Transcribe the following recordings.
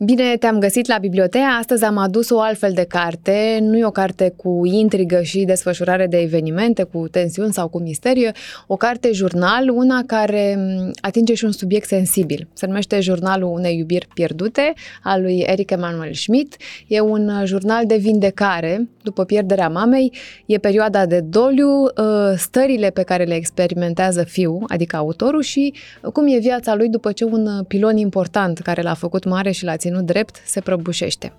Bine te-am găsit la bibliotecă. Astăzi am adus o altfel de carte. Nu e o carte cu intrigă și desfășurare de evenimente, cu tensiuni sau cu misteriu. O carte jurnal, una care atinge și un subiect sensibil. Se numește Jurnalul unei iubiri pierdute, al lui Eric Emanuel Schmidt. E un jurnal de vindecare după pierderea mamei. E perioada de doliu, ă, stările pe care le experimentează fiul, adică autorul, și cum e viața lui după ce un pilon important care l-a făcut mare și l-a ținut drept se prăbușește.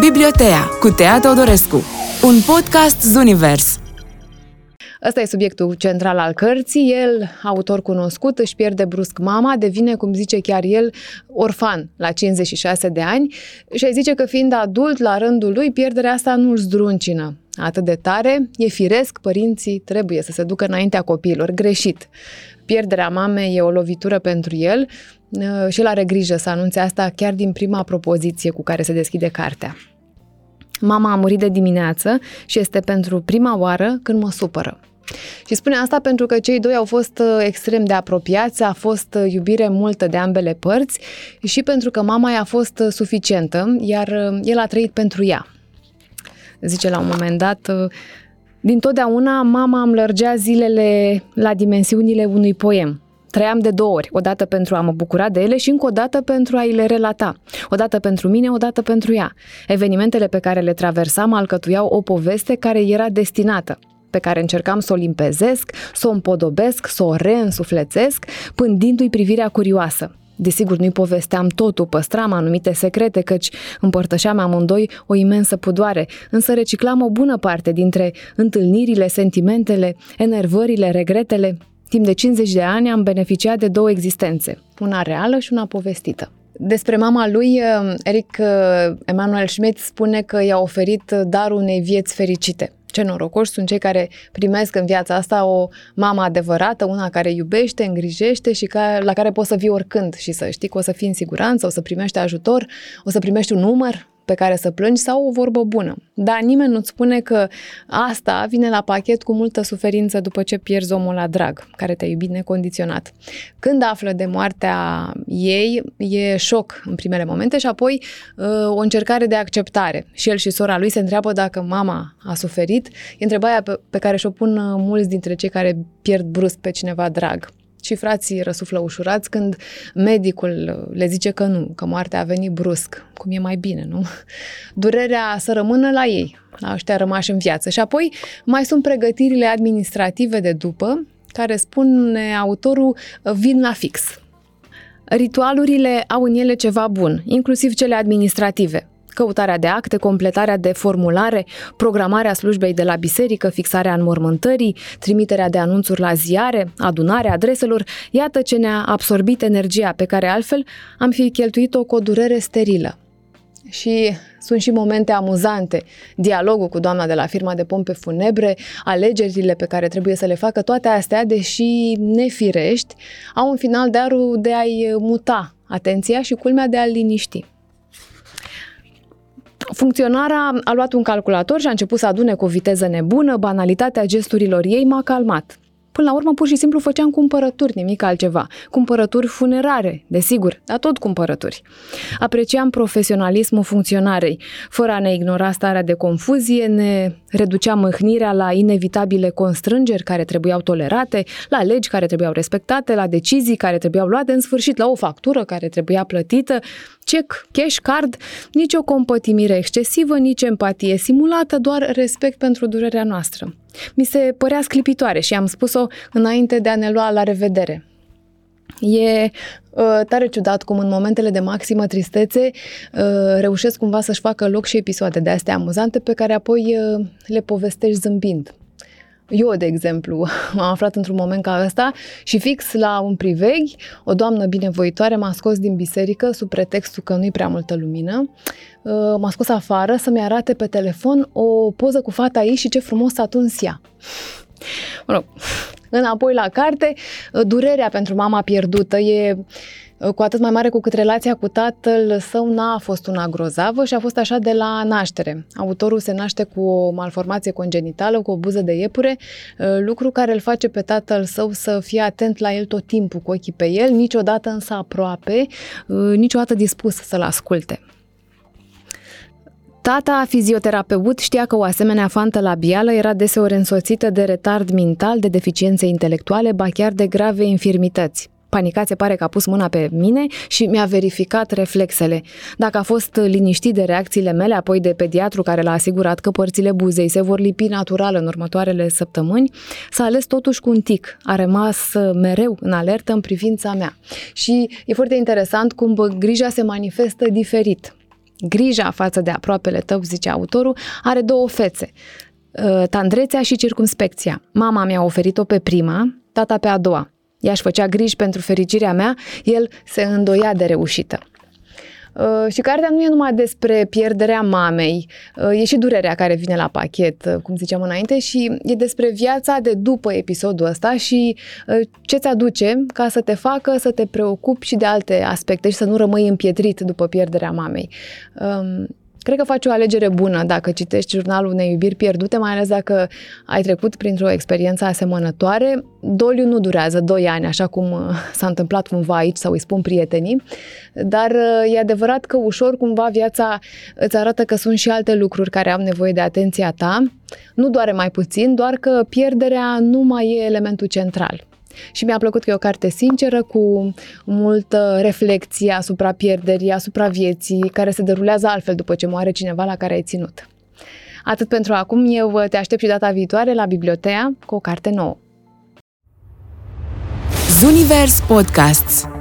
Bibliotea cu Tea Teodorescu, un podcast Zunivers. Ăsta e subiectul central al cărții. El, autor cunoscut, își pierde brusc mama, devine, cum zice chiar el, orfan la 56 de ani și zice că fiind adult la rândul lui, pierderea asta nu îl zdruncină atât de tare. E firesc, părinții trebuie să se ducă înaintea copiilor. Greșit. Pierderea mamei e o lovitură pentru el, Uh, și el are grijă să anunțe asta chiar din prima propoziție cu care se deschide cartea. Mama a murit de dimineață și este pentru prima oară când mă supără. Și spune asta pentru că cei doi au fost uh, extrem de apropiați, a fost uh, iubire multă de ambele părți și pentru că mama i-a fost suficientă, iar el a trăit pentru ea. Zice la un moment dat, din totdeauna mama îmi lărgea zilele la dimensiunile unui poem. Trăiam de două ori, o dată pentru a mă bucura de ele și încă o dată pentru a-i le relata. O dată pentru mine, o dată pentru ea. Evenimentele pe care le traversam alcătuiau o poveste care era destinată pe care încercam să o limpezesc, să o împodobesc, să o reînsuflețesc, pândindu-i privirea curioasă. Desigur, nu-i povesteam totul, păstram anumite secrete, căci împărtășeam amândoi o imensă pudoare, însă reciclam o bună parte dintre întâlnirile, sentimentele, enervările, regretele, Timp de 50 de ani am beneficiat de două existențe, una reală și una povestită. Despre mama lui, uh, Eric uh, Emanuel Schmidt spune că i-a oferit darul unei vieți fericite. Ce norocoși sunt cei care primesc în viața asta o mamă adevărată, una care iubește, îngrijește și ca, la care poți să vii oricând și să știi că o să fii în siguranță, o să primești ajutor, o să primești un număr pe care să plângi sau o vorbă bună. Dar nimeni nu-ți spune că asta vine la pachet cu multă suferință după ce pierzi omul la drag, care te-a iubit necondiționat. Când află de moartea ei, e șoc în primele momente și apoi uh, o încercare de acceptare. Și el și sora lui se întreabă dacă mama a suferit. E întrebarea pe, pe care și-o pun uh, mulți dintre cei care pierd brusc pe cineva drag și frații răsuflă ușurați când medicul le zice că nu, că moartea a venit brusc, cum e mai bine, nu? Durerea să rămână la ei, la ăștia rămași în viață. Și apoi mai sunt pregătirile administrative de după, care spune autorul, vin la fix. Ritualurile au în ele ceva bun, inclusiv cele administrative căutarea de acte, completarea de formulare, programarea slujbei de la biserică, fixarea înmormântării, trimiterea de anunțuri la ziare, adunarea adreselor, iată ce ne-a absorbit energia pe care altfel am fi cheltuit-o cu o durere sterilă. Și sunt și momente amuzante, dialogul cu doamna de la firma de pompe funebre, alegerile pe care trebuie să le facă, toate astea, deși nefirești, au un final darul de a-i muta atenția și culmea de a-l liniști. Funcționarea a luat un calculator și a început să adune cu o viteză nebună, banalitatea gesturilor ei m-a calmat. Până la urmă, pur și simplu făceam cumpărături, nimic altceva. Cumpărături funerare, desigur, dar tot cumpărături. Apreciam profesionalismul funcționarei. Fără a ne ignora starea de confuzie, ne reduceam mâhnirea la inevitabile constrângeri care trebuiau tolerate, la legi care trebuiau respectate, la decizii care trebuiau luate, în sfârșit la o factură care trebuia plătită, check, cash, card, nici o compătimire excesivă, nici empatie simulată, doar respect pentru durerea noastră. Mi se părea sclipitoare și am spus-o înainte de a ne lua la revedere. E uh, tare ciudat cum în momentele de maximă tristețe uh, reușesc cumva să-și facă loc și episoade de astea amuzante pe care apoi uh, le povestești zâmbind. Eu, de exemplu, m-am aflat într-un moment ca ăsta și fix la un priveghi, o doamnă binevoitoare m-a scos din biserică sub pretextul că nu-i prea multă lumină. Uh, m-a scos afară să-mi arate pe telefon o poză cu fata ei și ce frumos a tuns ea. Mă rog, înapoi la carte, uh, durerea pentru mama pierdută e cu atât mai mare cu cât relația cu tatăl său n-a fost una grozavă și a fost așa de la naștere. Autorul se naște cu o malformație congenitală, cu o buză de iepure, lucru care îl face pe tatăl său să fie atent la el tot timpul, cu ochii pe el, niciodată însă aproape, niciodată dispus să-l asculte. Tata, fizioterapeut, știa că o asemenea fantă labială era deseori însoțită de retard mental, de deficiențe intelectuale, ba chiar de grave infirmități. Panicat se pare că a pus mâna pe mine și mi-a verificat reflexele. Dacă a fost liniștit de reacțiile mele, apoi de pediatru care l-a asigurat că părțile buzei se vor lipi natural în următoarele săptămâni, s-a ales totuși cu un tic. A rămas mereu în alertă în privința mea. Și e foarte interesant cum grija se manifestă diferit. Grija față de aproapele tău, zice autorul, are două fețe. Uh, tandrețea și circumspecția. Mama mi-a oferit-o pe prima, tata pe a doua. Ea își făcea griji pentru fericirea mea, el se îndoia de reușită. Uh, și cartea nu e numai despre pierderea mamei, uh, e și durerea care vine la pachet, uh, cum ziceam înainte, și e despre viața de după episodul ăsta și ce ți aduce ca să te facă să te preocupi și de alte aspecte și să nu rămâi împietrit după pierderea mamei. Um, Cred că faci o alegere bună dacă citești jurnalul unei iubiri pierdute, mai ales dacă ai trecut printr-o experiență asemănătoare. Doliu nu durează 2 ani, așa cum uh, s-a întâmplat cumva aici sau îi spun prietenii, dar uh, e adevărat că ușor cumva viața îți arată că sunt și alte lucruri care au nevoie de atenția ta. Nu doare mai puțin, doar că pierderea nu mai e elementul central. Și mi-a plăcut că e o carte sinceră, cu multă reflexie asupra pierderii, asupra vieții, care se derulează altfel după ce moare cineva la care ai ținut. Atât pentru acum, eu te aștept și data viitoare la Bibliotea cu o carte nouă. Zunivers Podcasts